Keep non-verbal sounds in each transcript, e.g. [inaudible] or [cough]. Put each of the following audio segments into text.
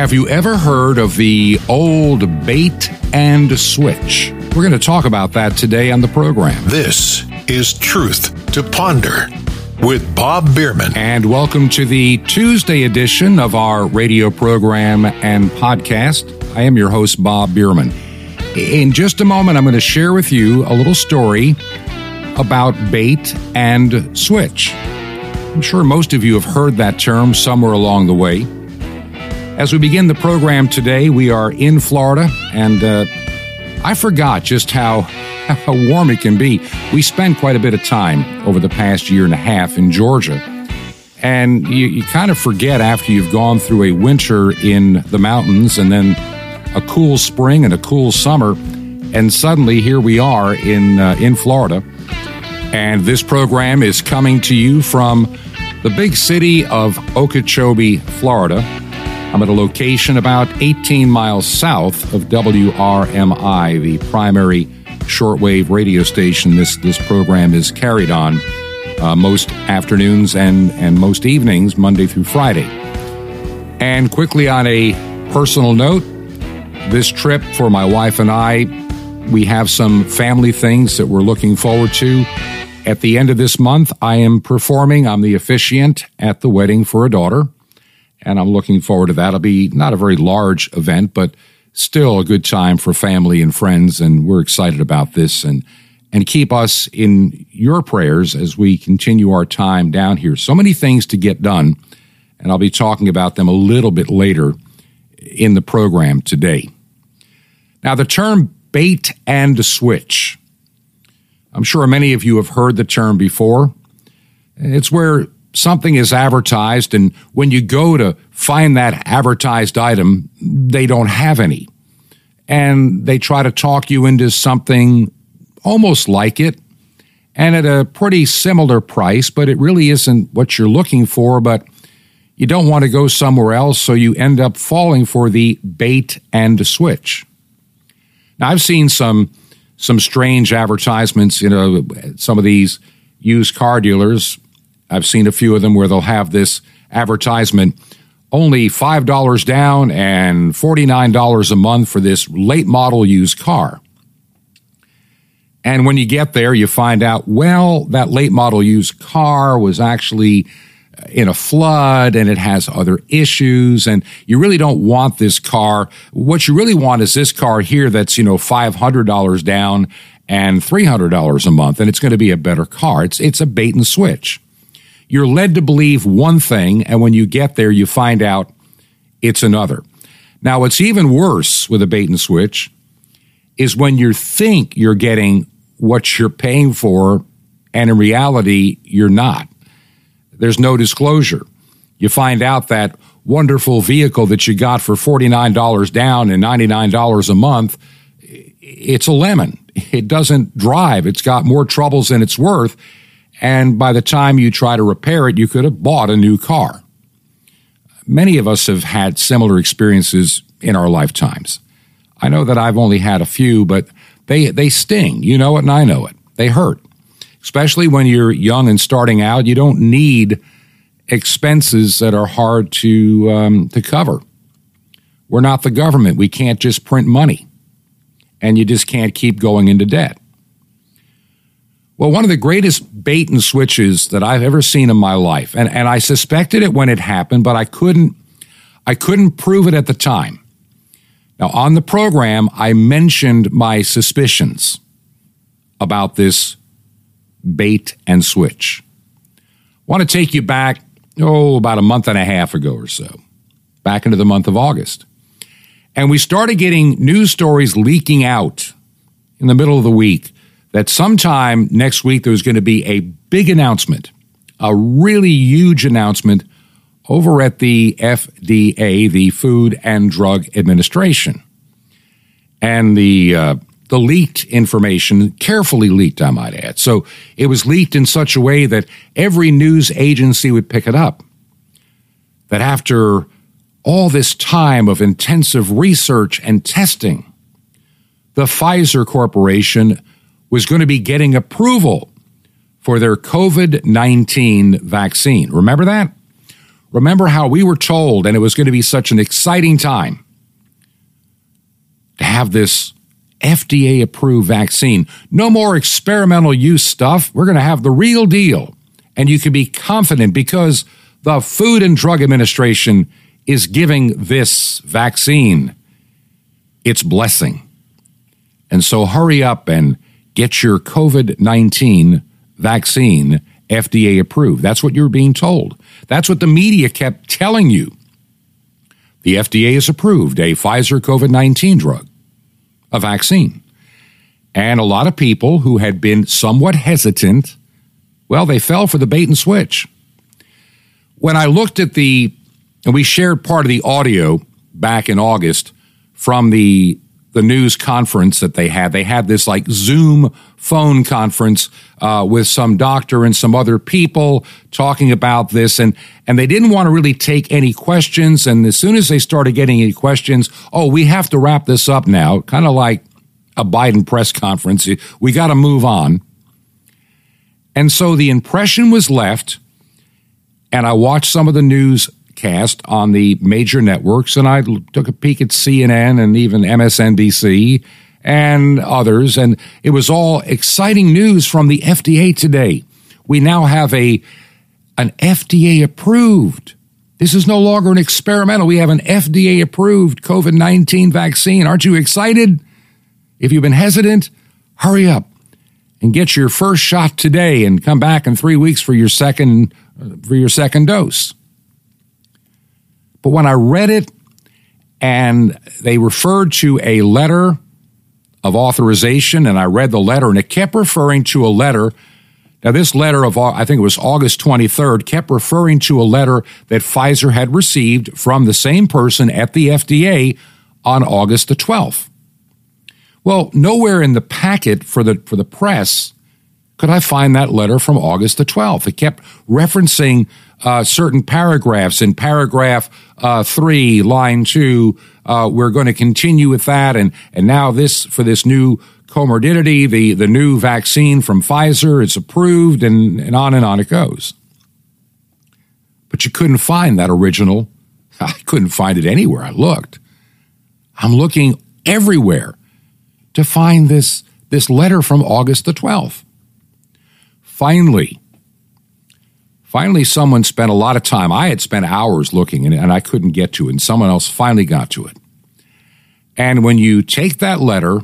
Have you ever heard of the old bait and switch? We're going to talk about that today on the program. This is Truth to Ponder with Bob Bierman. And welcome to the Tuesday edition of our radio program and podcast. I am your host, Bob Bierman. In just a moment, I'm going to share with you a little story about bait and switch. I'm sure most of you have heard that term somewhere along the way. As we begin the program today, we are in Florida, and uh, I forgot just how, [laughs] how warm it can be. We spent quite a bit of time over the past year and a half in Georgia. And you, you kind of forget after you've gone through a winter in the mountains and then a cool spring and a cool summer. And suddenly here we are in, uh, in Florida. And this program is coming to you from the big city of Okeechobee, Florida. I'm at a location about 18 miles south of WRMI, the primary shortwave radio station this, this program is carried on uh, most afternoons and, and most evenings, Monday through Friday. And quickly on a personal note, this trip for my wife and I, we have some family things that we're looking forward to. At the end of this month, I am performing. I'm the officiant at the wedding for a daughter and I'm looking forward to that. It'll be not a very large event, but still a good time for family and friends, and we're excited about this and and keep us in your prayers as we continue our time down here. So many things to get done, and I'll be talking about them a little bit later in the program today. Now, the term bait and switch. I'm sure many of you have heard the term before. It's where something is advertised, and when you go to find that advertised item, they don't have any. And they try to talk you into something almost like it and at a pretty similar price, but it really isn't what you're looking for. But you don't want to go somewhere else, so you end up falling for the bait and switch. Now, I've seen some some strange advertisements. You know, some of these used car dealers I've seen a few of them where they'll have this advertisement only $5 down and $49 a month for this late model used car. And when you get there, you find out, well, that late model used car was actually in a flood and it has other issues and you really don't want this car. What you really want is this car here that's, you know, $500 down and $300 a month and it's going to be a better car. It's, it's a bait and switch you're led to believe one thing, and when you get there, you find out it's another. Now, what's even worse with a bait and switch is when you think you're getting what you're paying for, and in reality, you're not. There's no disclosure. You find out that wonderful vehicle that you got for $49 down and $99 a month, it's a lemon. It doesn't drive. It's got more troubles than it's worth and by the time you try to repair it, you could have bought a new car. Many of us have had similar experiences in our lifetimes. I know that I've only had a few, but they, they sting. You know it, and I know it. They hurt. Especially when you're young and starting out, you don't need expenses that are hard to, um, to cover. We're not the government. We can't just print money, and you just can't keep going into debt. Well, one of the greatest bait and switches that I've ever seen in my life, and, and I suspected it when it happened, but I couldn't I couldn't prove it at the time. Now, on the program, I mentioned my suspicions about this bait and switch. I want to take you back, oh, about a month and a half ago or so, back into the month of August. And we started getting news stories leaking out in the middle of the week that sometime next week there's going to be a big announcement, a really huge announcement over at the FDA, the Food and Drug Administration. And the uh, the leaked information, carefully leaked, I might add. So it was leaked in such a way that every news agency would pick it up. That after all this time of intensive research and testing, the Pfizer Corporation was going to be getting approval for their COVID 19 vaccine. Remember that? remember how we were told, and it was going to be such an exciting time to have this FDA approved vaccine. No more experimental use stuff. We're going to have the real deal. And you can be confident because the Food and Drug Administration is giving this vaccine its blessing. And so hurry up and get your COVID 19 vaccine FDA approved. That's what you're being told. That's what the media kept telling you. The FDA has approved a Pfizer COVID 19 drug, a vaccine. And a lot of people who had been somewhat hesitant, well, they fell for the bait and switch. When I looked at the, and we shared part of the audio back in August from the the news conference that they had. They had this like Zoom phone conference uh, with some doctor and some other people talking about this, and and they didn't want to really take any questions. And as soon as they started getting any questions, oh, we have to wrap this up now, kind of like a Biden press conference. We got to move on. And so the impression was left, and I watched some of the news cast on the major networks, and I took a peek at CNN and even MSNBC and others, and it was all exciting news from the FDA today. We now have a an FDA approved. This is no longer an experimental. We have an FDA approved COVID 19 vaccine. Aren't you excited? If you've been hesitant, hurry up and get your first shot today and come back in three weeks for your second for your second dose. But when I read it and they referred to a letter of authorization, and I read the letter, and it kept referring to a letter. Now, this letter of, I think it was August 23rd, kept referring to a letter that Pfizer had received from the same person at the FDA on August the 12th. Well, nowhere in the packet for the, for the press could I find that letter from August the 12th. It kept referencing uh, certain paragraphs. In paragraph uh, three, line two, uh, we're going to continue with that, and and now this for this new Comirnaty, the the new vaccine from Pfizer, it's approved, and, and on and on it goes. But you couldn't find that original. [laughs] I couldn't find it anywhere. I looked. I'm looking everywhere to find this this letter from August the 12th. Finally, Finally, someone spent a lot of time. I had spent hours looking and, and I couldn't get to it, and someone else finally got to it. And when you take that letter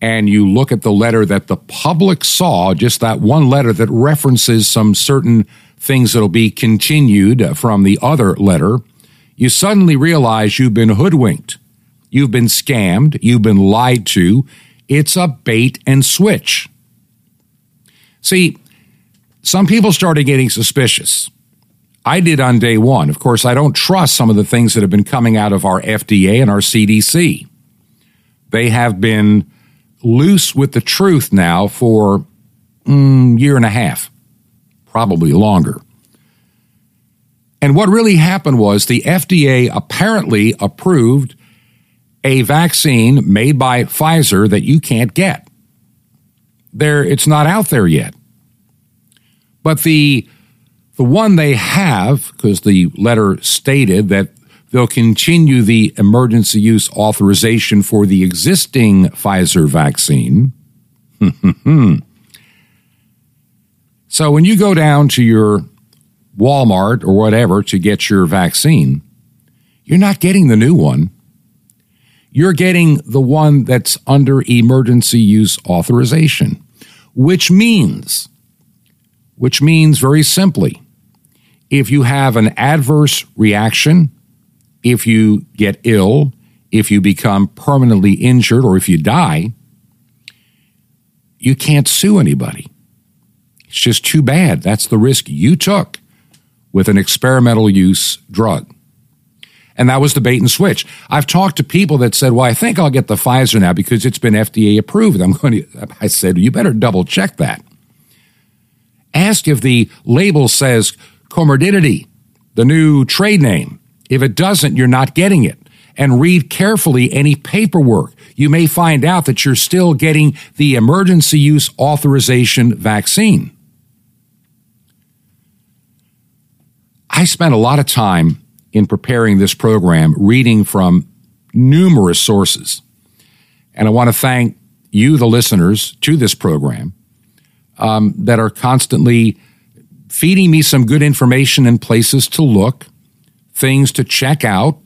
and you look at the letter that the public saw, just that one letter that references some certain things that'll be continued from the other letter, you suddenly realize you've been hoodwinked. You've been scammed. You've been lied to. It's a bait and switch. See, some people started getting suspicious. I did on day one. Of course, I don't trust some of the things that have been coming out of our FDA and our CDC. They have been loose with the truth now for a mm, year and a half, probably longer. And what really happened was the FDA apparently approved a vaccine made by Pfizer that you can't get. There, it's not out there yet. But the the one they have, because the letter stated that they'll continue the emergency use authorization for the existing Pfizer vaccine. [laughs] so when you go down to your Walmart or whatever to get your vaccine, you're not getting the new one. You're getting the one that's under emergency use authorization, which means which means very simply, if you have an adverse reaction, if you get ill, if you become permanently injured, or if you die, you can't sue anybody. It's just too bad. That's the risk you took with an experimental use drug. And that was the bait and switch. I've talked to people that said, well, I think I'll get the Pfizer now because it's been FDA approved. I'm going to, I said, you better double check that. Ask if the label says Comirnaty, the new trade name. If it doesn't, you're not getting it. And read carefully any paperwork. You may find out that you're still getting the emergency use authorization vaccine. I spent a lot of time in preparing this program reading from numerous sources. And I want to thank you, the listeners to this program, um, that are constantly feeding me some good information and places to look, things to check out,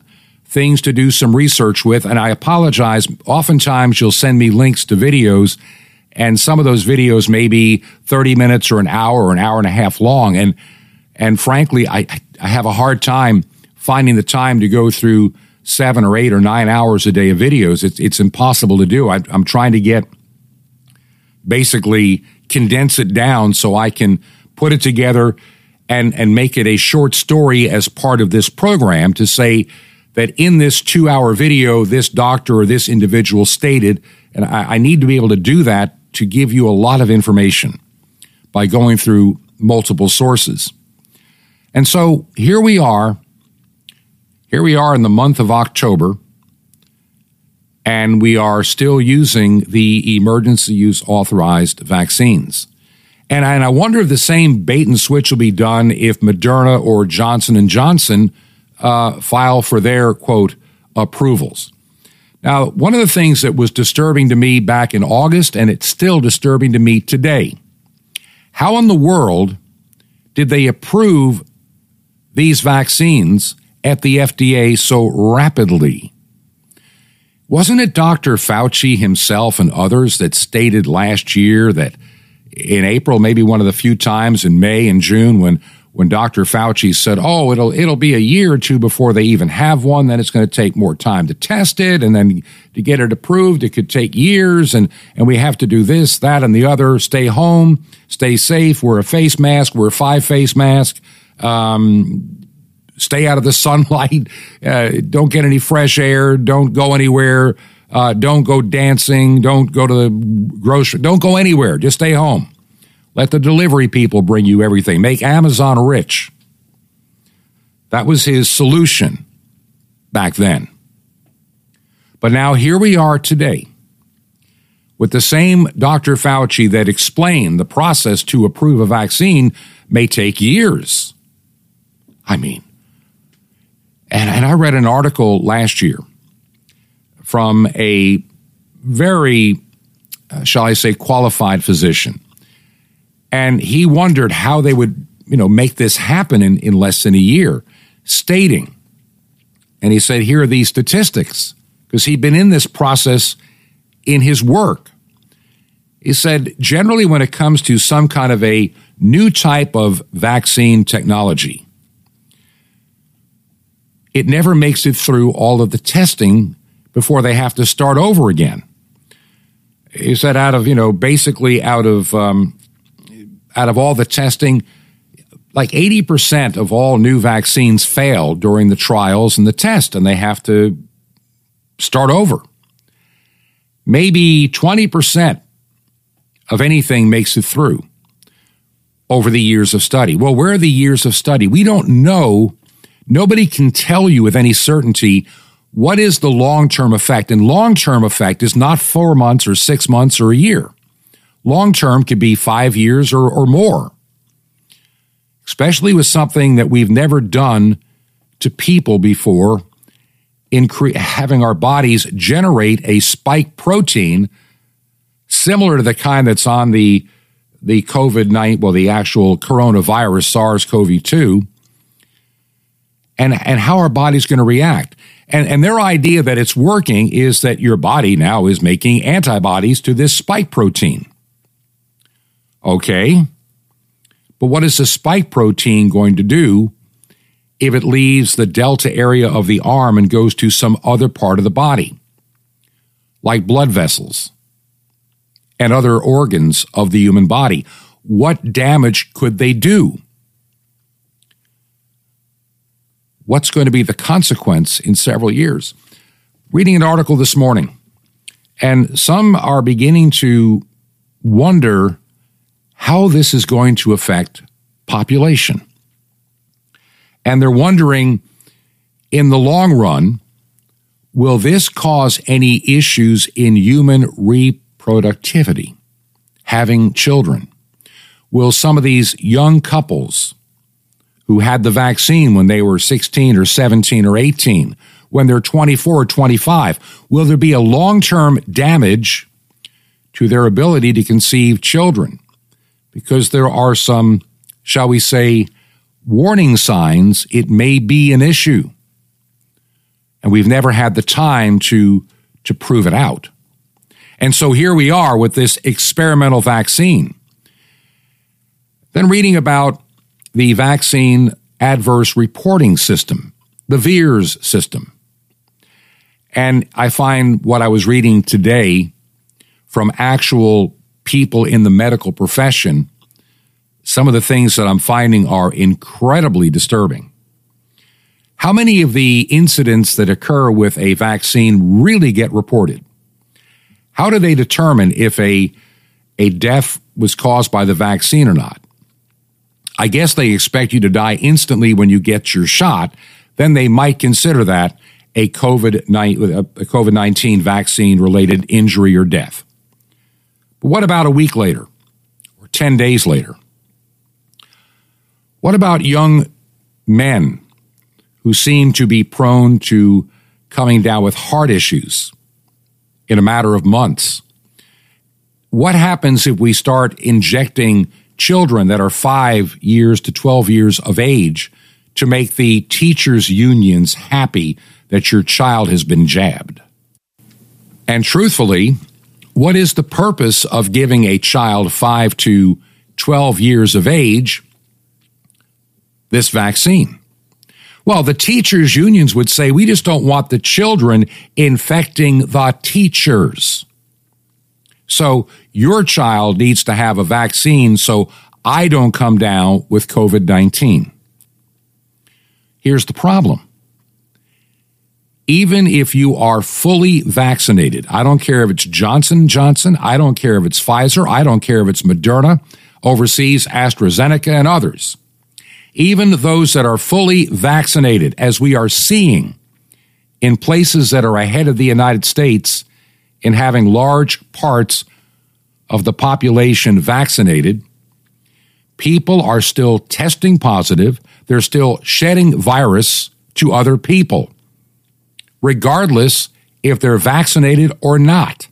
things to do some research with. And I apologize. Oftentimes, you'll send me links to videos, and some of those videos may be 30 minutes or an hour or an hour and a half long. And, and frankly, I, I have a hard time finding the time to go through seven or eight or nine hours a day of videos. It's, it's impossible to do. I, I'm trying to get basically condense it down so I can put it together and, and make it a short story as part of this program to say that in this two hour video, this doctor or this individual stated, and I, I need to be able to do that to give you a lot of information by going through multiple sources. And so here we are. Here we are in the month of October, and we are still using the emergency use authorized vaccines. And I, and I wonder if the same bait and switch will be done if Moderna or Johnson and Johnson uh, file for their quote approvals. Now, one of the things that was disturbing to me back in August, and it's still disturbing to me today, how in the world did they approve these vaccines at the FDA so rapidly? Wasn't it Dr. Fauci himself and others that stated last year that in April, maybe one of the few times in May and June when when Dr. Fauci said, "Oh, it'll it'll be a year or two before they even have one. Then it's going to take more time to test it, and then to get it approved, it could take years. And and we have to do this, that, and the other. Stay home, stay safe. Wear a face mask. Wear five face mask. Um, stay out of the [laughs] sunlight. Uh, don't get any fresh air. Don't go anywhere." Uh, don't go dancing. Don't go to the grocery. Don't go anywhere. Just stay home. Let the delivery people bring you everything. Make Amazon rich. That was his solution back then. But now here we are today with the same Dr. Fauci that explained the process to approve a vaccine may take years. I mean, and, and I read an article last year from a very, uh, shall I say, qualified physician. And he wondered how they would, you know, make this happen in, in less than a year, stating, and he said, here are these statistics, because he'd been in this process in his work. He said, generally, when it comes to some kind of a new type of vaccine technology, it never makes it through all of the testing before they have to start over again. He said, out of, you know, basically out of, um, out of all the testing, like 80% of all new vaccines fail during the trials and the test, and they have to start over. Maybe 20% of anything makes it through over the years of study. Well, where are the years of study? We don't know. Nobody can tell you with any certainty what is the long term effect? And long term effect is not four months or six months or a year. Long term could be five years or, or more, especially with something that we've never done to people before in cre- having our bodies generate a spike protein similar to the kind that's on the the COVID 19, well, the actual coronavirus, SARS CoV 2, and, and how our body's going to react. And, and their idea that it's working is that your body now is making antibodies to this spike protein. Okay. But what is the spike protein going to do if it leaves the delta area of the arm and goes to some other part of the body, like blood vessels and other organs of the human body? What damage could they do? What's going to be the consequence in several years. Reading an article this morning, and some are beginning to wonder how this is going to affect population. And they're wondering in the long run, will this cause any issues in human reproductivity, having children? Will some of these young couples who had the vaccine when they were 16 or 17 or 18, when they're 24 or 25? Will there be a long term damage to their ability to conceive children? Because there are some, shall we say, warning signs it may be an issue. And we've never had the time to, to prove it out. And so here we are with this experimental vaccine. Then reading about the vaccine adverse reporting system, the VAERS system. And I find what I was reading today from actual people in the medical profession, some of the things that I'm finding are incredibly disturbing. How many of the incidents that occur with a vaccine really get reported? How do they determine if a, a death was caused by the vaccine or not? I guess they expect you to die instantly when you get your shot. Then they might consider that a COVID COVID 19 vaccine related injury or death. But what about a week later or 10 days later? What about young men who seem to be prone to coming down with heart issues? in a matter of months. What happens if we start injecting children that are five years to 12 years of age to make the teachers' unions happy that your child has been jabbed? And truthfully, what is the purpose of giving a child five to 12 years of age this vaccine? Well, the teachers' unions would say we just don't want the children infecting the teachers. So your child needs to have a vaccine so I don't come down with COVID 19. Here's the problem. Even if you are fully vaccinated, I don't care if it's Johnson Johnson, I don't care if it's Pfizer, I don't care if it's Moderna, overseas AstraZeneca and others even those that are fully vaccinated, as we are seeing in places that are ahead of the United States in having large parts of the population vaccinated, people are still testing positive. They're still shedding virus to other people, regardless if they're vaccinated or not.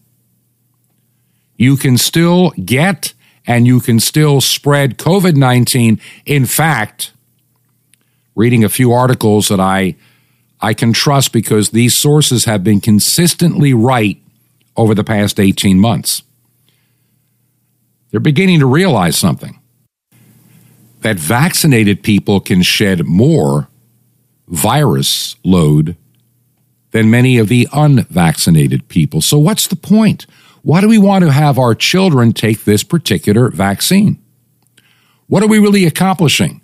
You can still get and you can still spread COVID 19. In fact, reading a few articles that I I can trust because these sources have been consistently right over the past 18 months. They're beginning to realize something that vaccinated people can shed more virus load than many of the unvaccinated people. So, what's the point? Why do we want to have our children take this particular vaccine? What are we really accomplishing?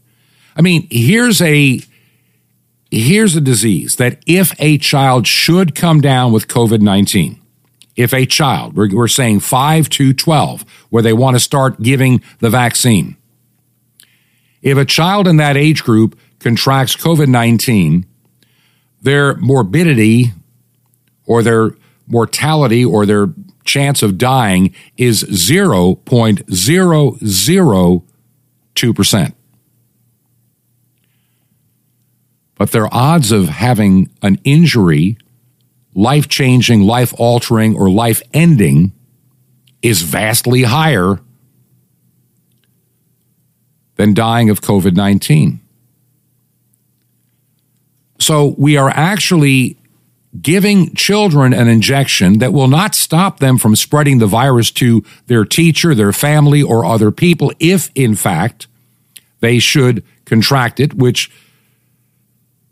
I mean, here's a here's a disease that if a child should come down with COVID 19, if a child, we're, we're saying 5 to 12, where they want to start giving the vaccine, if a child in that age group contracts COVID 19, their morbidity or their mortality or their chance of dying is 0.002%. but their odds of having an injury, life changing, life altering, or life ending is vastly higher than dying of COVID 19. So we are actually giving children an injection that will not stop them from spreading the virus to their teacher, their family, or other people if, in fact, they should contract it, which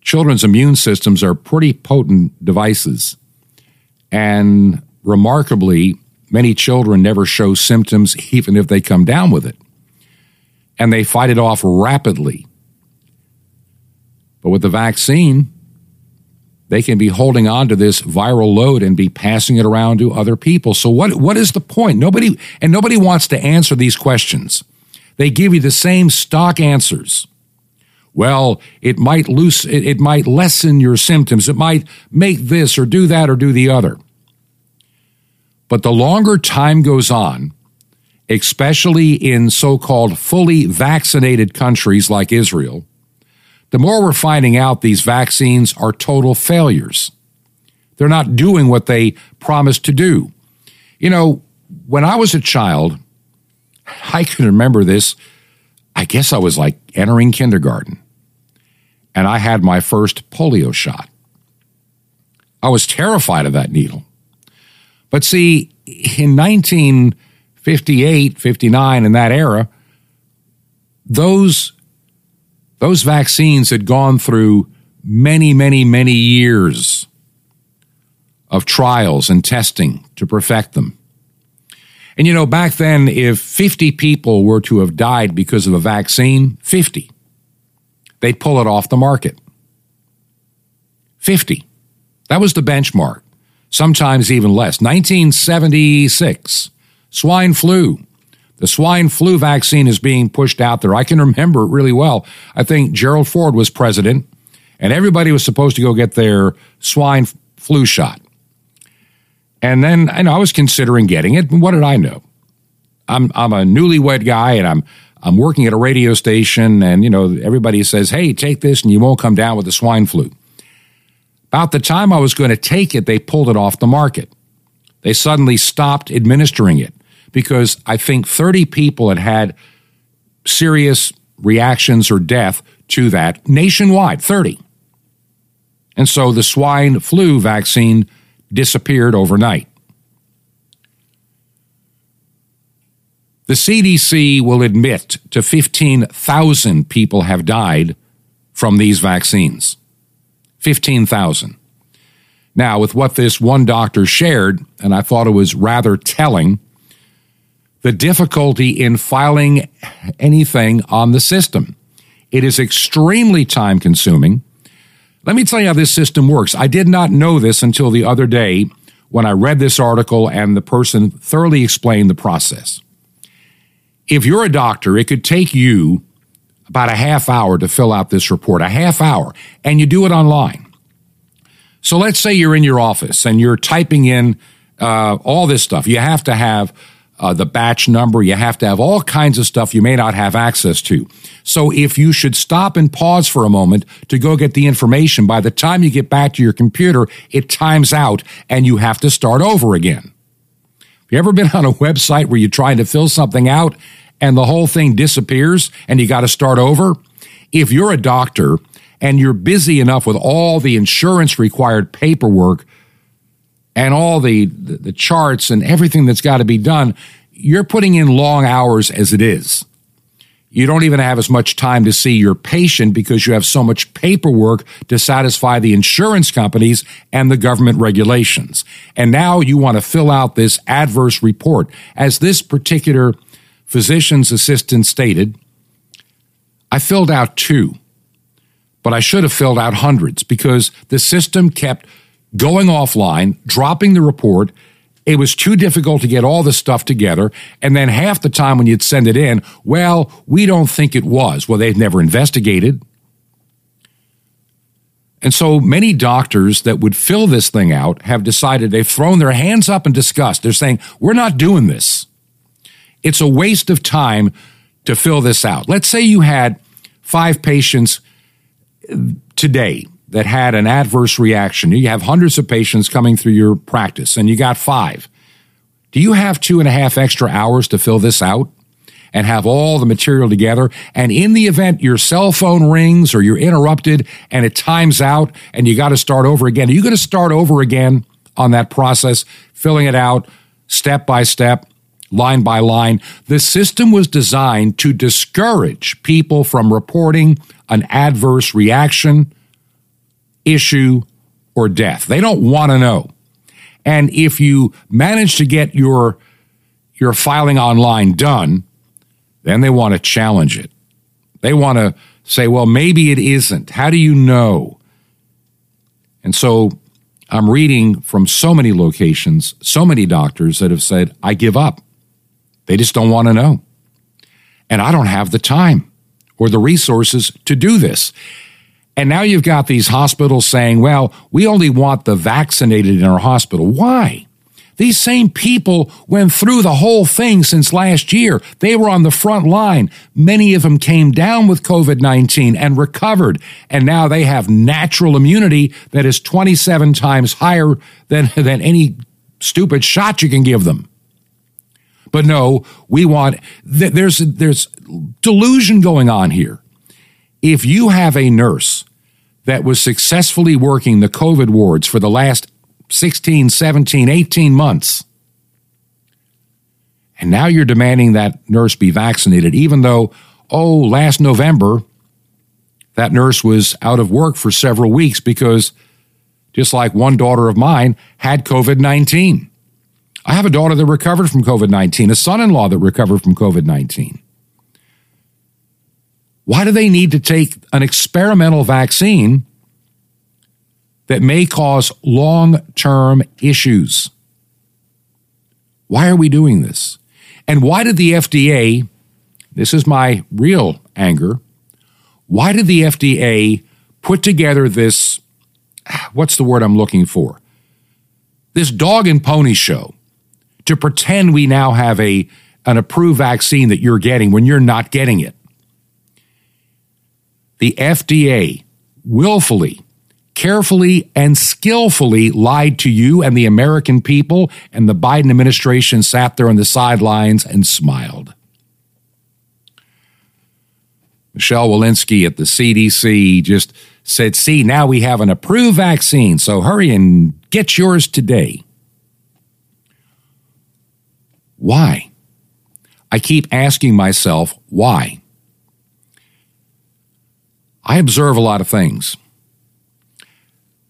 children's immune systems are pretty potent devices. And remarkably, many children never show symptoms even if they come down with it. And they fight it off rapidly. But with the vaccine, they can be holding on to this viral load and be passing it around to other people. So what what is the point? Nobody and nobody wants to answer these questions. They give you the same stock answers well, it might loose, it, it might lessen your symptoms. It might make this or do that or do the other. But the longer time goes on, especially in so called fully vaccinated countries like Israel, the more we're finding out these vaccines are total failures. They're not doing what they promised to do. You know, when I was a child, [laughs] I can remember this. I guess I was like entering kindergarten, and I had my first polio shot. I was terrified of that needle. But see, in 1958, 59, in that era, those, those vaccines had gone through many, many, many years of trials and testing to perfect them. And you know, back then, if 50 people were to have died because of a vaccine, 50, they'd pull it off the market. 50. That was the benchmark, sometimes even less. 1976, swine flu. The swine flu vaccine is being pushed out there. I can [laughs] remember it really well. I think Gerald Ford was president, and everybody was supposed to go get their swine flu shot. And then I know I was considering getting it. What did I know? I'm I'm a newlywed guy, and I'm I'm working at a radio station, and you know everybody says, "Hey, take this, and you won't come down with the swine flu." About the time I was going to take it, they pulled it off the market. They suddenly stopped administering it because I think 30 people had had serious reactions or death to that nationwide 30. And so the swine flu vaccine disappeared overnight. The CDC will admit to 15,000 people have died from these vaccines. 15,000. Now, with what this one doctor shared, and I thought it was rather telling, the difficulty in filing anything on the system. It is extremely time consuming. Let me tell you how this system works. I did not know this until the other day when I read this article and the person thoroughly explained the process. If you're a doctor, it could take you about a half hour to fill out this report, a half hour, and you do it online. So let's say you're in your office and you're typing in uh, all this stuff. You have to have uh, the batch number. You have to have all kinds of stuff you may not have access to. So if you should stop and pause for a moment to go get the information, by the time you get back to your computer, it times out and you have to start over again. Have you ever been [laughs] on a website where you're trying to fill something out and the whole thing disappears and you got to start over. If you're a doctor and you're busy enough with all the insurance required paperwork and all the, the, the charts and everything that's got to be done, you're putting in long hours as it is. You don't even have as much time to see your patient because you have so much paperwork to satisfy the insurance companies and the government regulations. And now you want to fill out this adverse report. As this particular physician's assistant stated, I filled out two, but I should have filled out hundreds because the system kept going offline, dropping the report. It was too difficult to get all the stuff together. And then half the time when you'd send it in, well, we don't think it was. Well, they've never investigated. And so many doctors that would fill this thing out have decided they've thrown their hands up in disgust. They're saying, we're not doing this. It's a waste of time to fill this out. Let's say you had five patients today that had an adverse reaction. You have hundreds of patients coming through your practice and you got five. Do you have two and a half extra hours to fill this out and have all the material together? And in the event your cell phone rings or you're interrupted and it times out and you got to start over again, are you going to start over again on that process, filling it out step by step? line by line. The system was designed to discourage people from reporting an adverse reaction, issue, or death. They don't want to know. And if you manage to get your, your filing online done, then they want to challenge it. They want to say, well, maybe it isn't. How do you know? And so I'm reading from so many locations, so many doctors that have said, I give up. They just don't want to know. And I don't have the time or the resources to do this. And now you've got these hospitals saying, well, we only want the vaccinated in our hospital. Why? These same people went through the whole thing since last year. They were on the front line. Many of them came down with COVID 19 and recovered. And now they have natural immunity that is 27 times higher than, [laughs] than any stupid shot you can give them. But no, we want, there's, there's delusion going on here. If you have a nurse that was successfully working the COVID wards for the last 16, 17, 18 months. And now you're demanding that nurse be vaccinated, even though, oh, last November, that nurse was out of work for several weeks because, just like one daughter of mine, had COVID 19. I have a daughter that recovered from COVID 19, a son in law that recovered from COVID 19. Why do they need to take an experimental vaccine that may cause long term issues. Why are we doing this? And why did the FDA, this is my real anger, why did the FDA put together this, what's the word I'm looking for? This dog and pony show to pretend we now have a, an approved vaccine that you're getting when you're not getting it. The FDA willfully carefully and skillfully lied to you and the American people, and the Biden administration sat there on the sidelines and smiled. Michelle Walensky at the CDC just said, See, now we have an approved vaccine, so hurry and get yours today. Why? I keep asking myself, why? I observe a lot of things.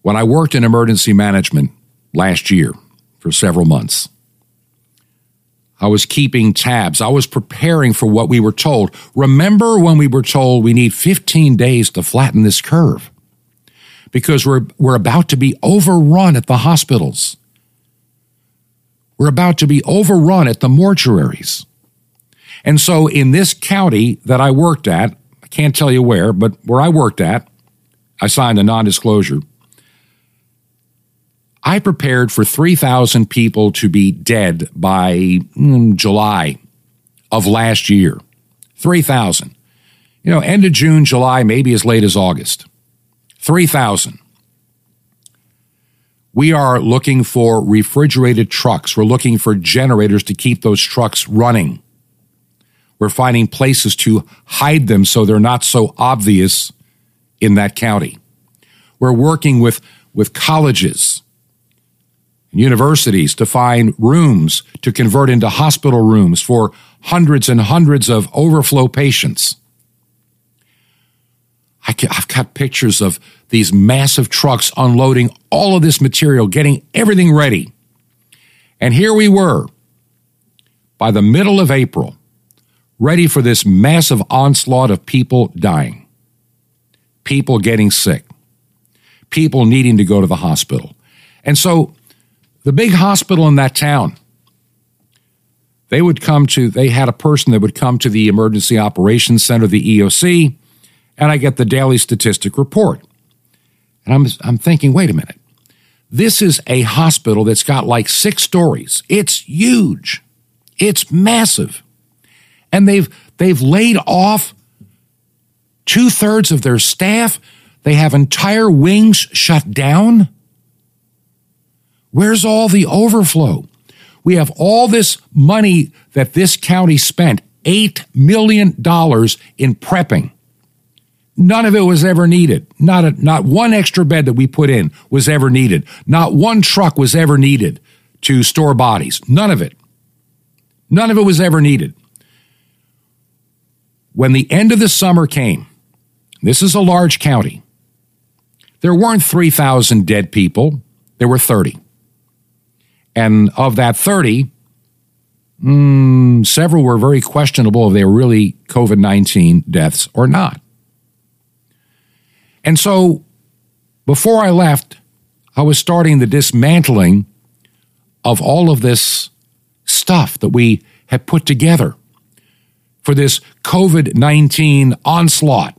When I worked in emergency management last year for several months, I was keeping tabs. I was preparing for what we were told. Remember when we were told we need 15 days to flatten this curve? Because we're, we're about to be overrun at the hospitals. We're about to be overrun at the mortuaries. And so in this county that I worked at, can't tell you where, but where I worked at, I signed a non disclosure. I prepared for 3,000 people to be dead by mm, July of last year. 3,000. You know, end of June, July, maybe as late as August. 3,000. We are looking for refrigerated trucks. We're looking for generators to keep those trucks running. We're finding places to hide them so they're not so obvious in that county. We're working with, with colleges and universities to find rooms to convert into hospital rooms for hundreds and hundreds of overflow patients. I have got pictures of these massive trucks unloading all of this material, getting everything ready. And here we were by the middle of April, ready for this massive onslaught of people dying, people getting sick, people needing to go to the hospital. And so the big hospital in that town, they would come to, they had a person that would come to the Emergency Operations Center, the EOC, and I get the daily statistic report. And I'm, I'm thinking, wait a minute. This is a hospital that's got like six stories. It's huge. It's massive. And they've, they've laid off two thirds of their staff. They have entire wings shut down. Where's all the overflow? We have all this money that this county spent, $8 million in prepping. None of it was ever needed. Not, a, not one extra bed that we put in was ever needed. Not one truck was ever needed to store bodies. None of it. None of it was ever needed. When the end of the summer came, this is a large county, there weren't 3,000 dead people, there were 30. And of that 30, mm, several were very questionable if they were really COVID 19 deaths or not. And so before I left, I was starting the dismantling of all of this stuff that we had put together for this COVID 19 onslaught.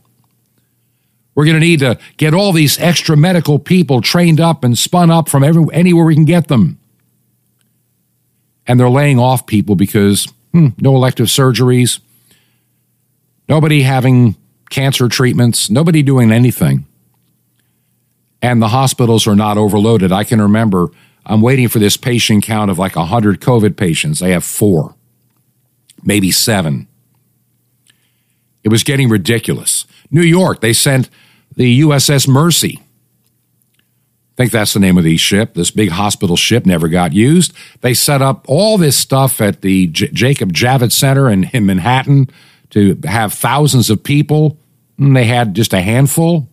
We're going to need to get all these extra medical people trained up and spun up from every, anywhere we can get them. and they're laying off people because hmm, no elective surgeries, nobody having cancer treatments, nobody doing anything. And the hospitals are not overloaded. I can remember I'm waiting for this patient count of like 100 COVID patients. They have four, maybe seven. It was getting ridiculous. New York, they sent the USS Mercy. I think that's the name of the ship. This big hospital ship never got used. They set up all this stuff at the J- Jacob Javits Center in, in Manhattan to have thousands of people. And they had just a handful.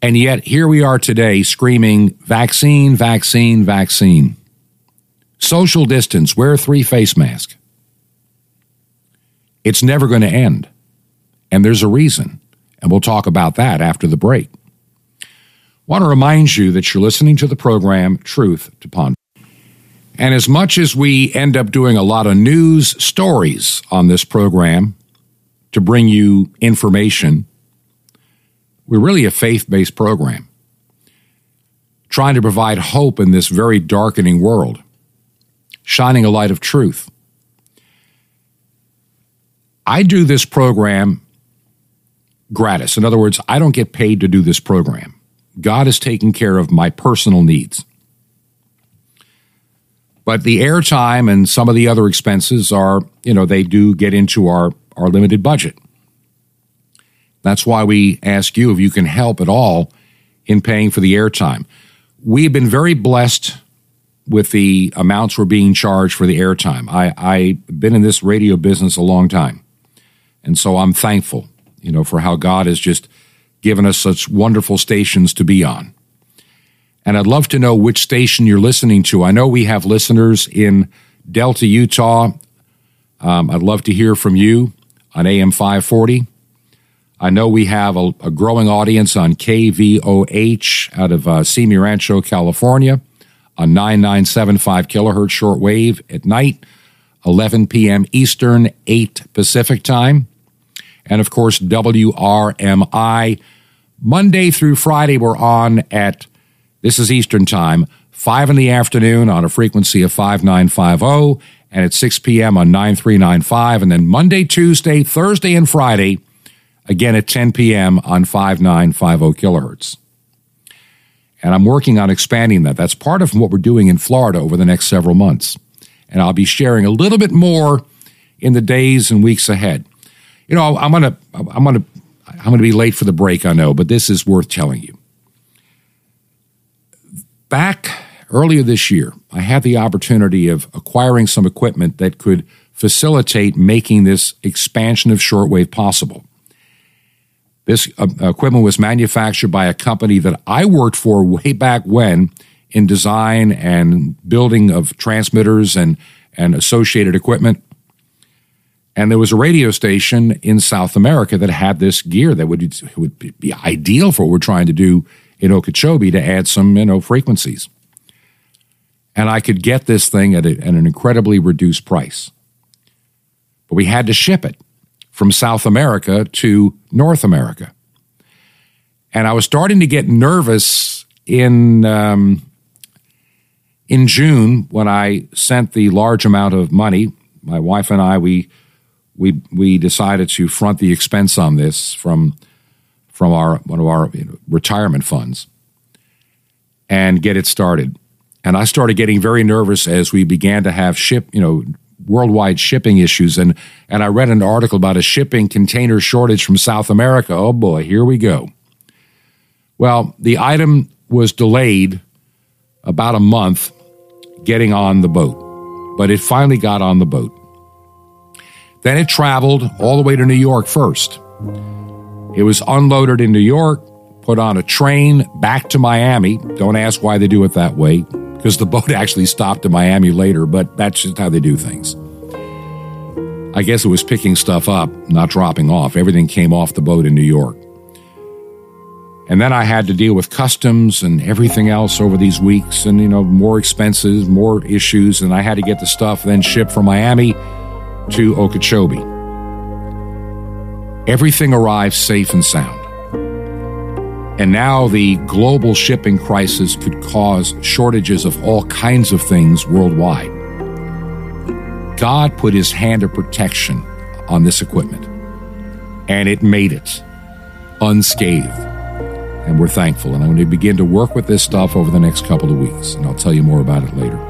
And yet, here we are today screaming vaccine, vaccine, vaccine. Social distance, wear three face masks. It's never going to end. And there's a reason. And we'll talk about that after the break. I want to remind you that you're listening to the program Truth to Ponder. And as much as we end up doing a lot of news stories on this program to bring you information, we're really a faith based program trying to provide hope in this very darkening world, shining a light of truth. I do this program gratis. In other words, I don't get paid to do this program. God is taking care of my personal needs. But the airtime and some of the other expenses are, you know, they do get into our, our limited budget. That's why we ask you if you can help at all in paying for the airtime. We have been very blessed with the amounts we're being charged for the airtime. I, I've been in this radio business a long time. And so I'm thankful, you know, for how God has just given us such wonderful stations to be on. And I'd love to know which station you're listening to. I know we have listeners in Delta, Utah. Um, I'd love to hear from you on AM 540. I know we have a, a growing audience on KVOH out of uh, Simi Rancho, California, on 9975 kilohertz shortwave at night, 11 p.m. Eastern, 8 Pacific time. And of course, WRMI. Monday through Friday, we're on at, this is Eastern time, 5 in the afternoon on a frequency of 5950, and at 6 p.m. on 9395. And then Monday, Tuesday, Thursday, and Friday, again at 10 p.m. on 5950 kilohertz. And I'm working on expanding that. That's part of what we're doing in Florida over the next several months. And I'll be sharing a little bit more in the days and weeks ahead. You know, I'm gonna, I'm gonna, I'm gonna be late for the break. I know, but this is worth telling you. Back earlier this year, I had the opportunity of acquiring some equipment that could facilitate making this expansion of shortwave possible. This uh, equipment was manufactured by a company that I worked for way back when in design and building of transmitters and, and associated equipment. And there was a radio station in South America that had this gear that would, would be ideal for what we're trying to do in Okeechobee to add some you know, frequencies. And I could get this thing at, a, at an incredibly reduced price. But we had to ship it from South America to North America. And I was starting to get nervous in um, in June when I sent the large amount of money. My wife and I we we we decided to front the expense on this from from our one of our you know, retirement funds and get it started. And I started getting very nervous as we began to have ship, you know, worldwide shipping issues. And, and I read an article about a shipping container shortage from South America. Oh boy, here we go. Well, the item was delayed about a month getting on the boat, but it finally got on the boat. Then it traveled all the way to New York first. It was unloaded in New York, put on a train back to Miami. Don't ask why they do it that way because the [laughs] boat actually stopped in Miami later, but that's just how they do things. I guess it was picking stuff up, not dropping off. Everything came off the boat in New York. And then I had to deal with customs and everything else over these weeks and, you know, more expenses, more issues. And I had to get the stuff then shipped from Miami to Okeechobee. Everything arrived safe and sound. And now the global shipping crisis could cause shortages of all kinds of things worldwide. God put his hand of protection on this equipment, and it made it unscathed. And we're thankful. And I'm going to begin to work with this stuff over the next couple of weeks, and I'll tell you more about it later.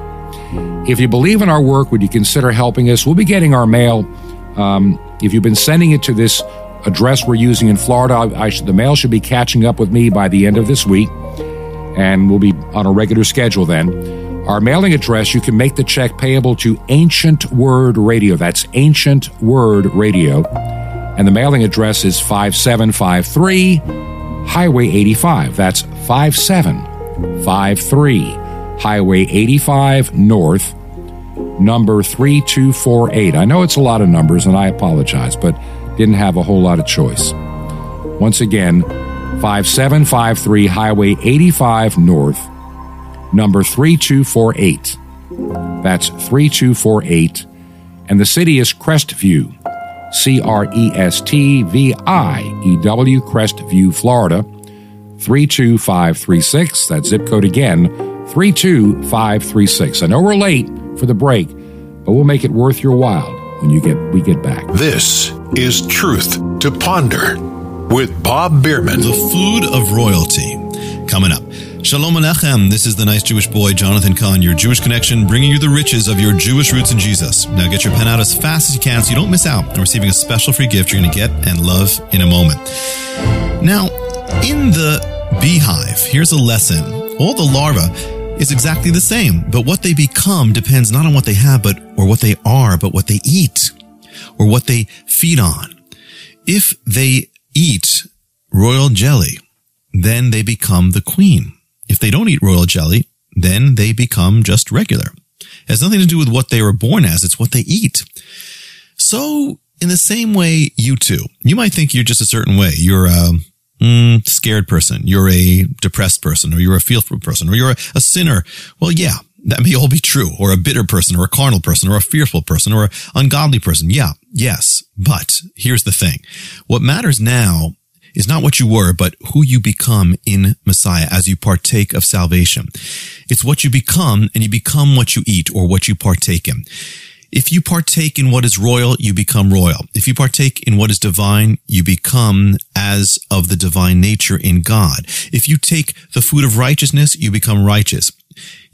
If you believe in our work, would you consider helping us? We'll be getting our mail. Um, if you've been sending it to this address we're using in Florida, I, should, the mail should be catching up with me by the end of this week, and we'll be on a regular schedule then. Our mailing address, you can make the check payable to Ancient Word Radio. That's Ancient Word Radio. And the mailing address is 5753 Highway 85. That's 5753 Highway 85 North, number 3248. I know it's a lot of numbers and I apologize, but didn't have a whole lot of choice. Once again, 5753 Highway 85 North, number 3248. That's 3248. And the city is Crestview, C R E S T V I E W, Crestview, Florida, 32536. That zip code again, 32536. I know we're late for the break, but we'll make it worth your while when you get we get back. This is Truth to Ponder with Bob Bierman. The food of royalty. Coming up. Shalom Alechem. This is the nice Jewish boy, Jonathan Cahn, your Jewish connection, bringing you the riches of your Jewish roots in Jesus. Now get your pen out as fast as you can so you don't miss out on receiving a special free gift you're going to get and love in a moment. Now, in the beehive, here's a lesson. All the larvae is exactly the same, but what they become depends not on what they have, but or what they are, but what they eat or what they feed on. If they eat royal jelly, then they become the queen. If they don't eat royal jelly, then they become just regular. It has nothing to do with what they were born as. It's what they eat. So in the same way, you too, you might think you're just a certain way. You're a mm, scared person. You're a depressed person or you're a fearful person or you're a, a sinner. Well, yeah, that may all be true or a bitter person or a carnal person or a fearful person or an ungodly person. Yeah. Yes. But here's the thing. What matters now is not what you were, but who you become in Messiah as you partake of salvation. It's what you become and you become what you eat or what you partake in. If you partake in what is royal, you become royal. If you partake in what is divine, you become as of the divine nature in God. If you take the food of righteousness, you become righteous.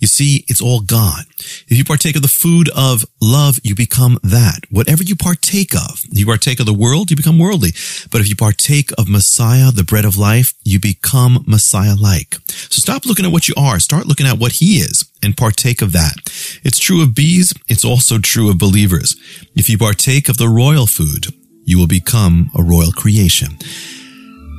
You see, it's all God. If you partake of the food of love, you become that. Whatever you partake of, you partake of the world, you become worldly. But if you partake of Messiah, the bread of life, you become Messiah-like. So stop looking at what you are. Start looking at what he is and partake of that. It's true of bees. It's also true of believers. If you partake of the royal food, you will become a royal creation.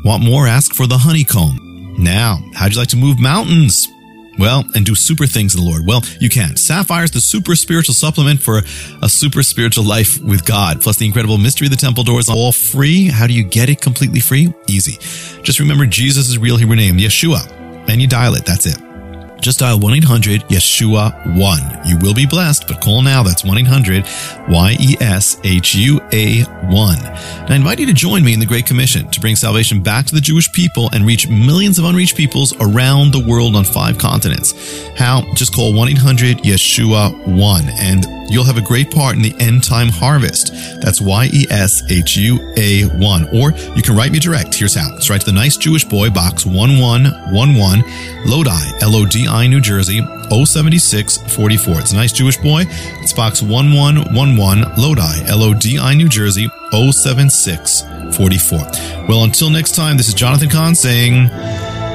Want more? Ask for the honeycomb. Now, how'd you like to move mountains? Well, and do super things in the Lord. Well, you can. Sapphire is the super spiritual supplement for a super spiritual life with God. Plus the incredible mystery of the temple doors all free. How do you get it completely free? Easy. Just remember Jesus' real Hebrew name, Yeshua, and you dial it. That's it. Just dial 1-800-YESHUA-1. You will be blessed, but call now. That's 1-800-Y-E-S-H-U-A-1. And I invite you to join me in the Great Commission to bring salvation back to the Jewish people and reach millions of unreached peoples around the world on five continents. How? Just call 1-800-YESHUA-1 and you'll have a great part in the end time harvest. That's Y-E-S-H-U-A-1. Or you can write me direct. Here's how. It's right to the nice Jewish boy, box 1111, Lodi, L-O-D-I, New Jersey, 07644. It's a nice Jewish boy. It's box 1111, Lodi, L-O-D-I, New Jersey, 07644. Well, until next time, this is Jonathan Cahn saying,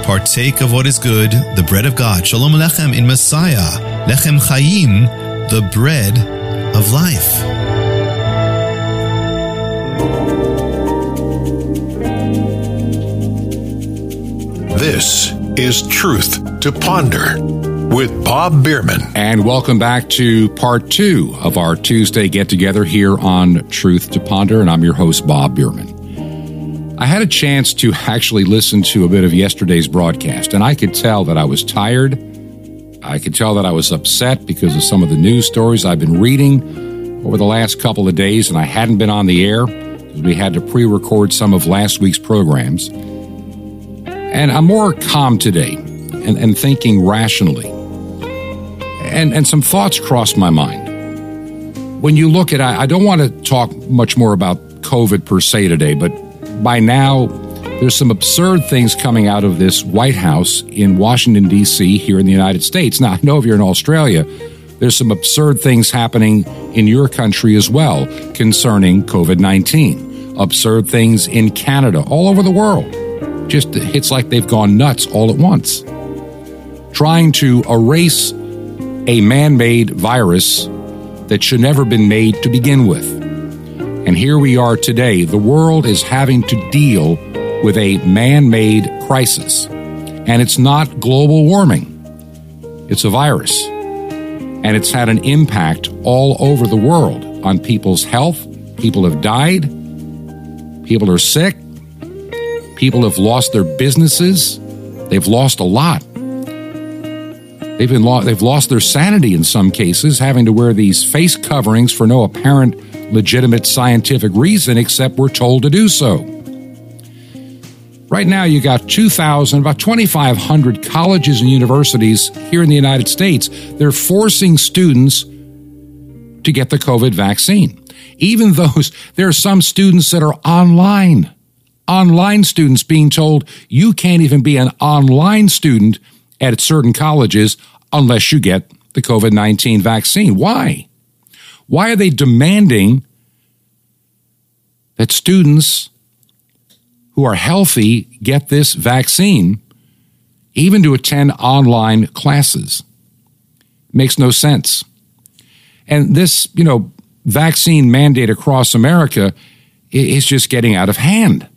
partake of what is good, the bread of God. Shalom Alechem in Messiah. Lechem Chaim, the bread of life. This is Truth to Ponder with Bob Bierman. And welcome back to part two of our Tuesday get together here on Truth to Ponder. And I'm your host, Bob Bierman. I had a chance to actually listen to a bit of yesterday's broadcast, and I could tell that I was tired. I could tell that I was upset because of some of the news stories I've been reading over the last couple of days, and I hadn't been on the air because we had to pre record some of last week's programs. And I'm more calm today and, and thinking rationally. And, and some thoughts crossed my mind. When you look at, I, I don't want to talk much more about COVID per se today, but by now, there's some absurd things coming out of this White House in Washington, D.C., here in the United States. Now, I know if you're in Australia, there's some absurd things happening in your country as well concerning COVID 19. Absurd things in Canada, all over the world. Just it's like they've gone nuts all at once. Trying to erase a man made virus that should never have been made to begin with. And here we are today. The world is having to deal with a man made crisis. And it's not global warming, it's a virus. And it's had an impact all over the world on people's health. People have died, people are sick, people have lost their businesses, they've lost a lot. They've, been lo- they've lost their sanity in some cases, having to wear these face coverings for no apparent legitimate scientific reason except we're told to do so. Right now, you got 2,000, about 2,500 colleges and universities here in the United States. They're forcing students to get the COVID vaccine. Even those, [laughs] there are some students that are online, online students being told you can't even be an online student at certain colleges unless you get the COVID 19 vaccine. Why? Why are they demanding that students who are healthy get this vaccine, even to attend online classes. Makes no sense. And this, you know, vaccine mandate across America is just getting out of hand.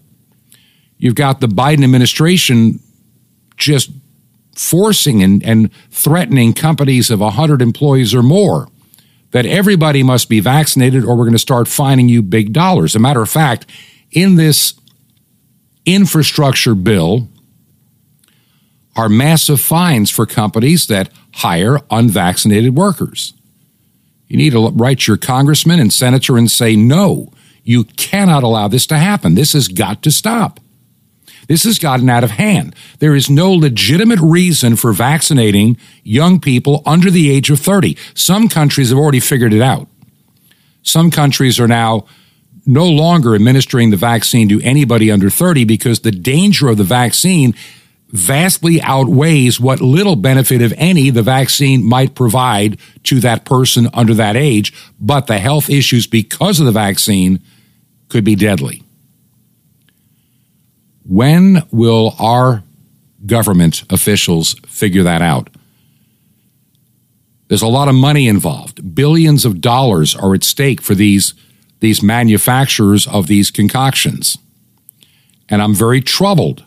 You've got the Biden administration just forcing and, and threatening companies of 100 employees or more that everybody must be vaccinated or we're going to start fining you big dollars. As a matter of fact, in this infrastructure bill are massive fines for companies that hire unvaccinated workers. You need to write your congressman and senator and say, no, you cannot allow this to happen. This has got to stop. This has gotten out of hand. There is no legitimate reason for vaccinating young people under the age of 30. Some countries have already figured it out. Some countries are now no longer administering the vaccine to anybody under 30 because the danger of the vaccine vastly outweighs what little benefit, if any, the vaccine might provide to that person under that age. But the health issues because of the vaccine could be deadly. When will our government officials figure that out? There's a lot of money involved. Billions of dollars are at stake for these these manufacturers of these concoctions. And I'm very troubled.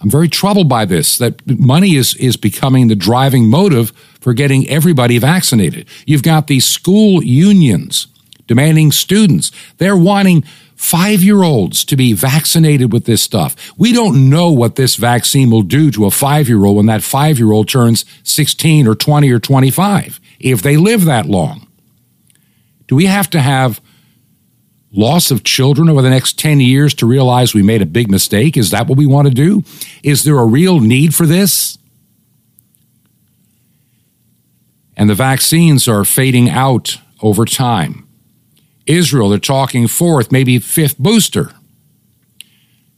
I'm very troubled by this that money is, is becoming the driving motive for getting everybody vaccinated. You've got these school unions demanding students, they're wanting five year olds to be vaccinated with this stuff. We don't know what this vaccine will do to a five year old when that five year old turns 16 or 20 or 25, if they live that long. Do we have to have loss of children over the next 10 years to realize we made a big mistake? Is that what we want to do? Is there a real need for this? And the vaccines are fading out over time. Israel, they're talking fourth, maybe fifth booster.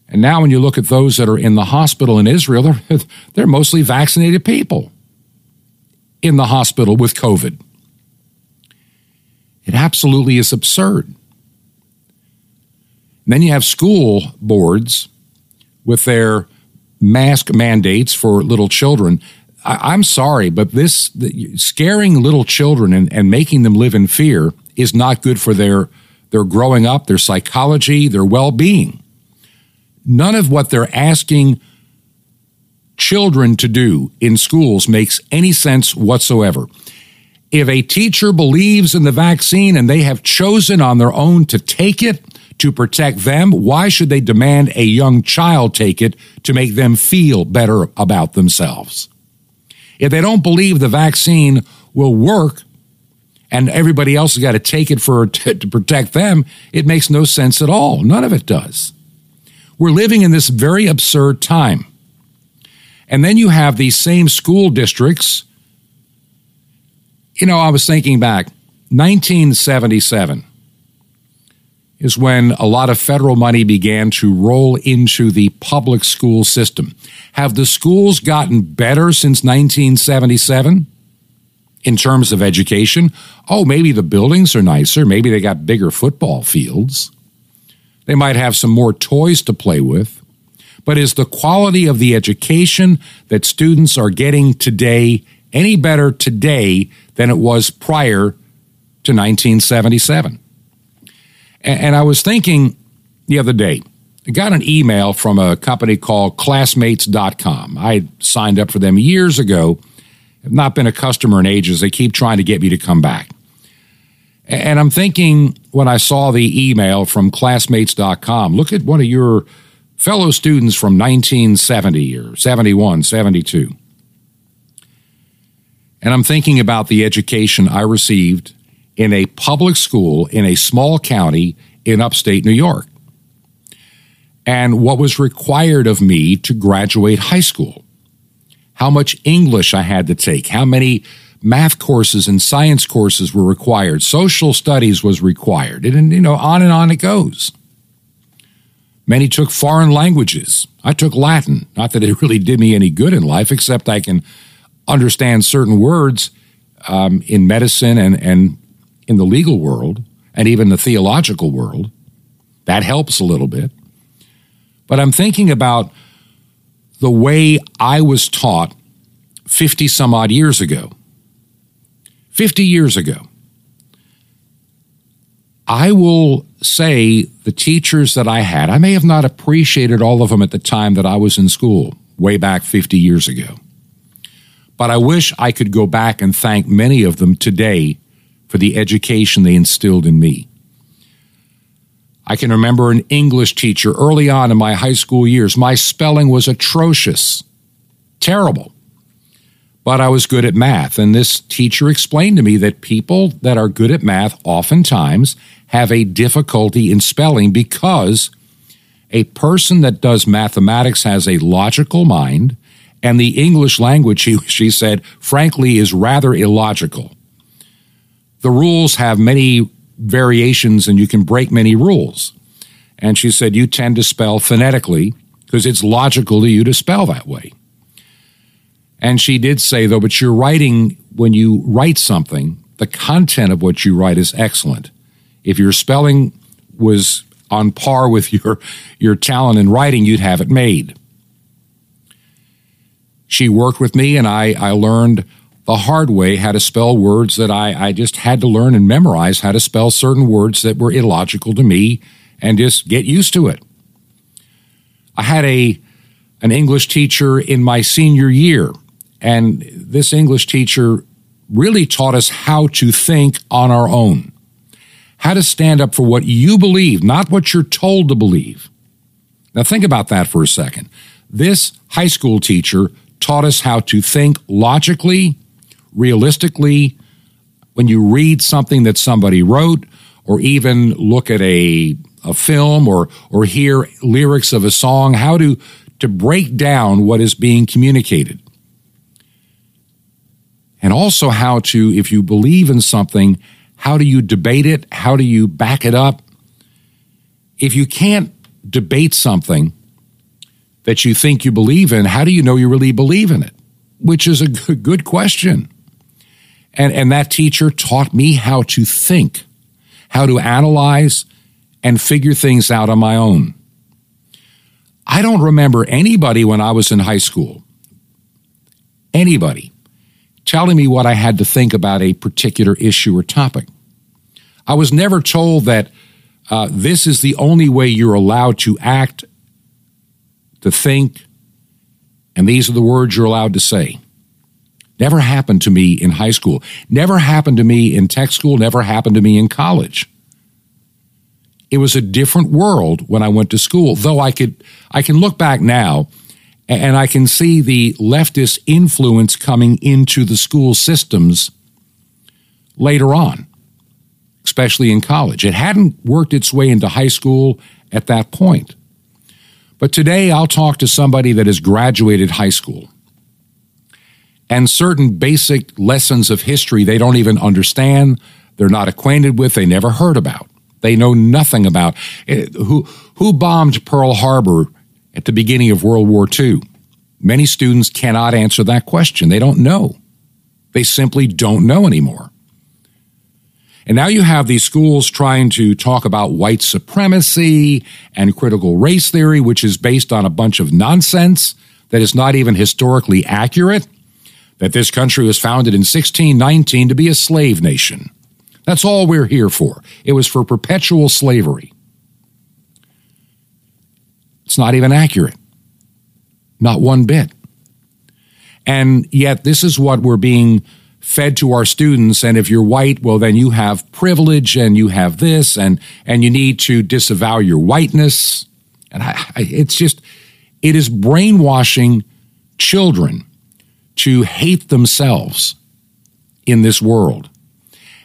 And now, when you look at those that are in the hospital in Israel, [laughs] they're, they're mostly vaccinated people in the hospital with COVID. It absolutely is absurd. And then you have school boards with their mask mandates for little children. I, am sorry, but this scaring little children and, and making them live in fear is not good for their their growing up, their psychology, their well being. None of what they're asking children to do in schools makes any sense whatsoever. If a teacher believes in the vaccine and they have chosen on their own to take it, to protect them, why should they demand a young child take it to make them feel better about themselves? If they don't believe the vaccine will work and everybody else has got to take it for to, to protect them, it makes no sense at all. None of it does. We're living in this very absurd time. And then you have these same school districts. You know, I was thinking back, 1977 is when a lot of federal money began to roll into the public school system. Have the schools gotten better since 1977 in terms of education? Oh, maybe the buildings are nicer. Maybe they got bigger football fields. They might have some more toys to play with. But is the quality of the education that students are getting today any better today than it was prior to 1977? And I was thinking the other day, I got an email from a company called classmates.com. I signed up for them years ago. Have not been a customer in ages. They keep trying to get me to come back. And I'm thinking when I saw the email from classmates.com, look at one of your fellow students from 1970 or 71, 72. And I'm thinking about the education I received in a public school in a small county in upstate New York. And what was required of me to graduate high school. How much English I had to take, how many math courses and science courses were required, social studies was required, and you know, on and on it goes. Many took foreign languages. I took Latin. Not that it really did me any good in life, except I can understand certain words um, in medicine and, and in the legal world and even the theological world. That helps a little bit. But I'm thinking about the way I was taught 50 some odd years ago. 50 years ago. I will say the teachers that I had, I may have not appreciated all of them at the time that I was in school, way back 50 years ago. But I wish I could go back and thank many of them today for the education they instilled in me. I can remember an English teacher early on in my high school years. My spelling was atrocious, terrible. But I was good at math. And this teacher explained to me that people that are good at math oftentimes have a difficulty in spelling because a person that does mathematics has a logical mind, and the English language, [laughs] she, said, frankly, is rather illogical the rules have many variations and you can break many rules. And she said, You tend to spell phonetically because it's logical to you to spell that way. And she did say, though, but you're writing, when you write something, the content of what you write is excellent. If your spelling was on par with [laughs] your, your talent in writing, you'd have it made. She worked with me, and I, I learned the hard way how to spell words that I, I just had to learn and memorize how to spell certain words that were illogical to me and just get used to it. I had a an English teacher in my senior year, and this English teacher really taught us how to think on our own, how to stand up for what you believe, not what you're told to believe. Now, think about that for a second. This high school teacher taught us how to think logically realistically, when you read something that somebody wrote, or even look at a, a film or, or hear lyrics of a song, how to, to break down what is being communicated. And also how to, if you believe in something, how do you debate it? How do you back it up? If you can't debate something that you think you believe in, how do you know you really believe in it? Which is a good question. And, and that teacher taught me how to think, how to analyze and figure things out on my own. I don't remember anybody when I was in high school, anybody telling me what I had to think about a particular issue or topic. I was never told that uh, this is the only way you're allowed to act, to think, and these are the words you're allowed to say. Never happened to me in high school. Never happened to me in tech school. Never happened to me in college. It was a different world when I went to school, though I could, I can look back now and I can see the leftist influence coming into the school systems later on, especially in college. It hadn't worked its way into high school at that point. But today I'll talk to somebody that has graduated high school and certain basic lessons of history they don't even understand, they're not acquainted with, they never heard about. They know nothing about eh, who who bombed Pearl Harbor at the beginning of World War II. Many students cannot answer that question. They don't know. They simply don't know anymore. And now you have these schools trying to talk about white supremacy and critical race theory, which is based on a bunch of nonsense that is not even historically accurate. That this country was founded in 1619 to be a slave nation. That's all we're here for. It was for perpetual slavery. It's not even accurate. Not one bit. And yet, this is what we're being fed to our students. And if you're white, well, then you have privilege and you have this, and, and you need to disavow your whiteness. And I, I, it's just, it is brainwashing children to hate themselves in this world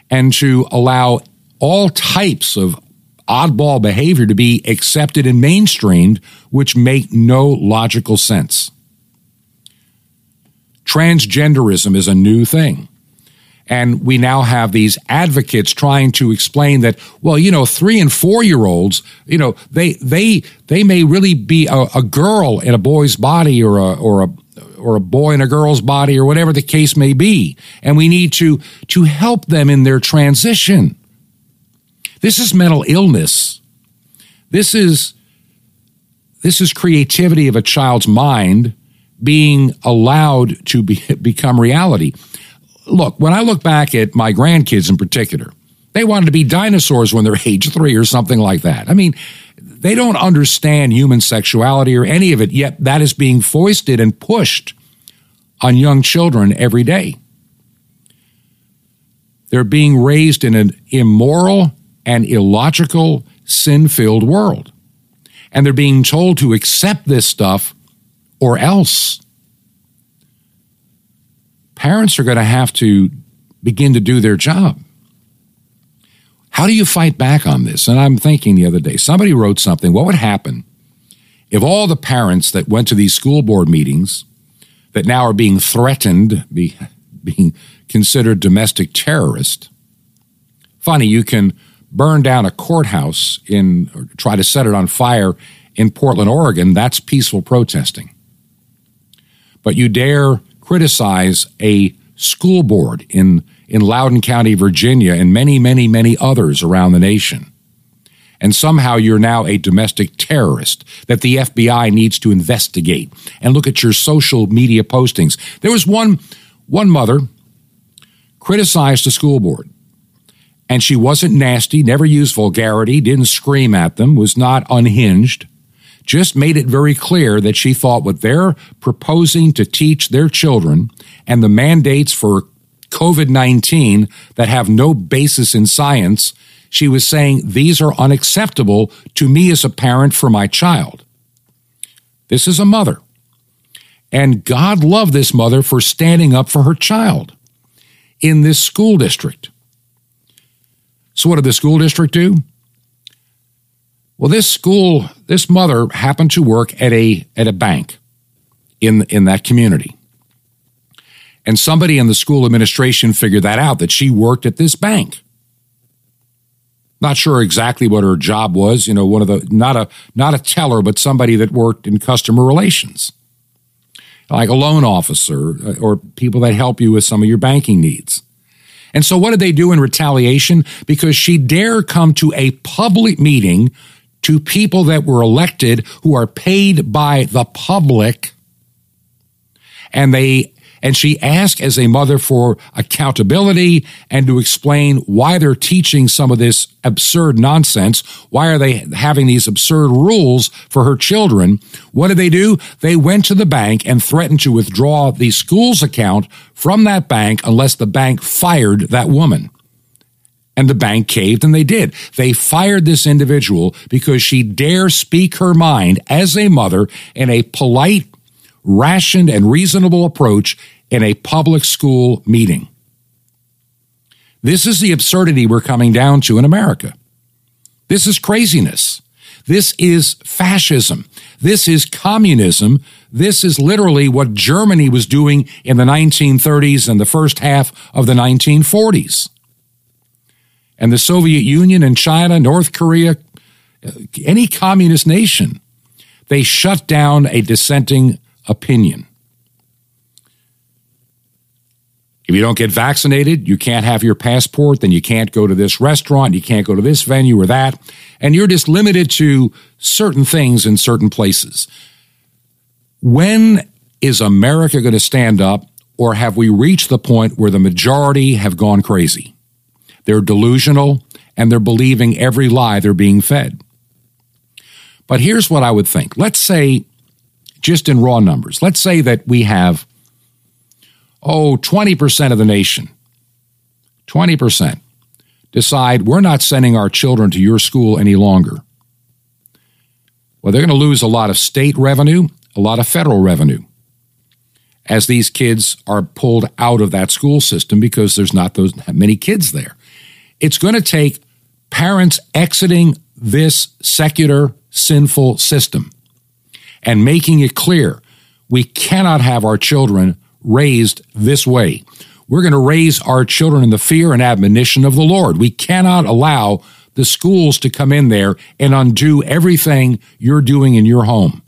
and to allow all types of oddball behavior to be accepted and mainstreamed, which make no logical sense. Transgenderism is a new thing. And we now have these advocates trying to explain that, well, you know, three and four year olds, you know, they, they, they may really be a, a girl in a boy's body or a, or a, or a boy in a girl's body or whatever the case may be. And we need to, to help them in their transition. This is mental illness. This is, this is creativity of a child's mind being allowed to be, [laughs] become reality. Look, when I look back at my grandkids in particular, they wanted to be dinosaurs when they're [laughs] age three or something like that. I mean, they don't understand human sexuality or any of it, yet that is being foisted and pushed on young children every day. They're being raised in an immoral and illogical, sin filled world. And they're being told to accept this stuff or else. Parents are going to have to begin to do their job. How do you fight back on this? And I'm thinking the other day, somebody wrote something. What would happen if all the parents that went to these school board meetings that now are being threatened, be, [laughs] being considered domestic terrorists? Funny, you can burn down a courthouse in, or try to set it on fire in Portland, Oregon. That's peaceful protesting but you dare criticize a school board in, in Loudoun County, Virginia, and many, many, many others around the nation. And somehow you're now a domestic terrorist that the FBI needs to investigate and look at your social media postings. There was one, one mother criticized the school board and she wasn't nasty, never used vulgarity, didn't scream at them, was not unhinged just made it very clear that she thought what they're proposing to teach their children and the mandates for COVID 19 that have no basis in science, she was saying these are unacceptable to me as a parent for my child. This is a mother. And God loved this mother for standing up for her child in this school district. So, what did the school district do? Well, this school, this mother happened to work at a at a bank in in that community. And somebody in the school administration figured that out that she worked at this bank. Not sure exactly what her job was, you know, one of the not a not a teller but somebody that worked in customer relations. Like a loan officer uh, or people that help you with some of your banking needs. And so what did they do in retaliation? Because she dare come to a public meeting to people that were elected who are paid by the public. And they, and she asked as a mother for accountability and to explain why they're teaching some of this absurd nonsense. Why are they having these absurd rules for her children? What did they do? They went to the bank and threatened to withdraw the school's account from that bank unless the bank fired that woman. And the bank caved and they did. They fired this individual because she dare speak her mind as a mother in a polite, rationed, and reasonable approach in a public school meeting. This is the absurdity we're coming down to in America. This is craziness. This is fascism. This is communism This is literally what Germany was doing in the 1930s and the first half of the 1940s. And the Soviet Union and China, North Korea, uh, any communist nation, they shut down a dissenting opinion. If you don't get vaccinated, you can't have your passport, then you can't go to this restaurant, you can't go to this venue or that, and you're just limited to certain things in certain places. When is America going to stand up, or have we reached the point where the majority have gone crazy? They're delusional and they're believing every lie they're being fed. But here's what I would think. Let's say, just in raw numbers, let's say that we have oh, 20% of the nation, 20% decide we're not sending our children to your school any longer. Well, they're going to lose a lot of state revenue, a lot of federal revenue as these kids are pulled out of that school system because there's not those many kids there. It's going to take parents exiting this secular, sinful system and making it clear we cannot have our children raised this way. We're going to raise our children in the fear and admonition of the Lord. We cannot allow the schools to come in there and undo everything you're doing in your home.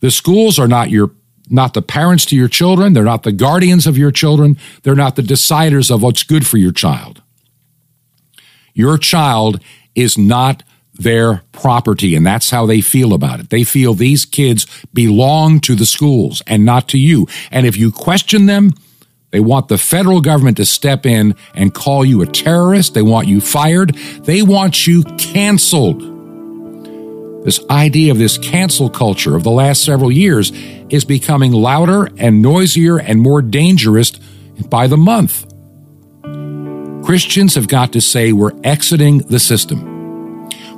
The schools are not your not the parents to your children, they're not the guardians of your children, they're not the deciders of what's good for your child. Your child is not their property, and that's how they feel about it. They feel these kids belong to the schools and not to you. And if you question them, they want the federal government to step in and call you a terrorist. They want you fired. They want you canceled. This idea of this cancel culture of the last several years is becoming louder and noisier and more dangerous by the month. Christians have got to say we're exiting the system.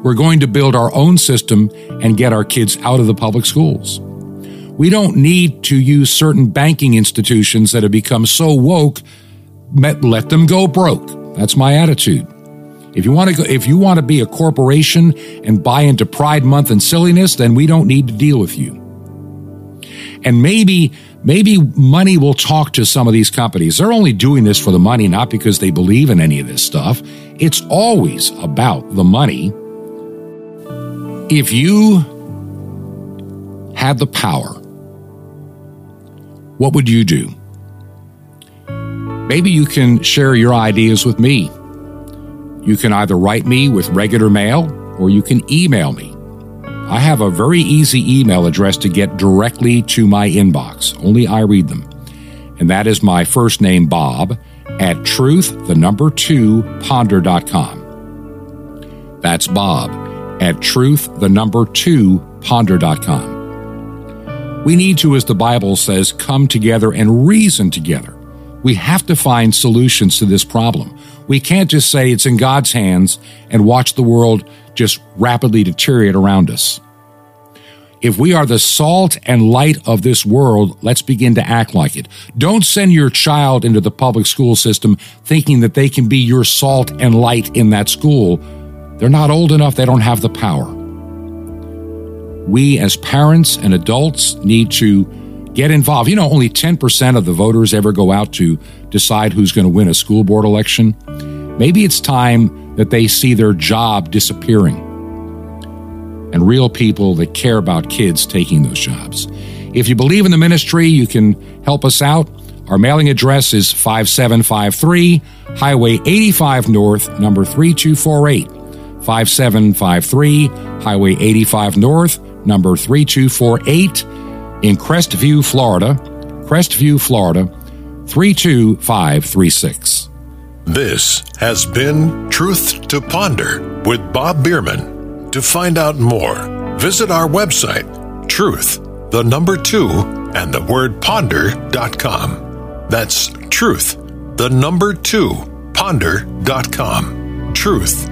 We're going to build our own system and get our kids out of the public schools. We don't need to use certain banking institutions that have become so woke. Let them go broke. That's my attitude. If you want to go, if you want to be a corporation and buy into Pride Month and silliness, then we don't need to deal with you. And maybe, maybe money will talk to some of these companies. They're only doing this for the money, not because they believe in any of this stuff. It's always about the money. If you had the power, what would you do? Maybe you can share your ideas with me. You can either write me with regular mail or you can email me. I have a very easy email address to get directly to my inbox. Only I read them. And that is my first name, Bob, at truth, the number two, ponder.com. That's Bob at truth, the number two, ponder.com. We need to, as the Bible says, come together and reason together. We have to find solutions to this problem. We can't just say it's in God's hands and watch the world just rapidly deteriorate around us. If we are the salt and light of this world, let's begin to act like it. Don't send your child into the public school system thinking that they can be your salt and light in that school they're not old enough, they don't have the power. We, as parents and adults, need to get involved. You know, only 10% of the voters ever go out to decide who's going to win a school board election. Maybe it's time that they see their job disappearing and real people that care about kids taking those jobs. If you believe in the ministry, you can help us out. Our mailing address is 5753 Highway 85 North, number 3248. 5753 Highway 85 North, number 3248 in Crestview, Florida. Crestview, Florida 32536. This has been Truth to Ponder with Bob Bierman. To find out more, visit our website, truth, the number two, and the word ponder.com. That's truth, the number two, ponder.com. Truth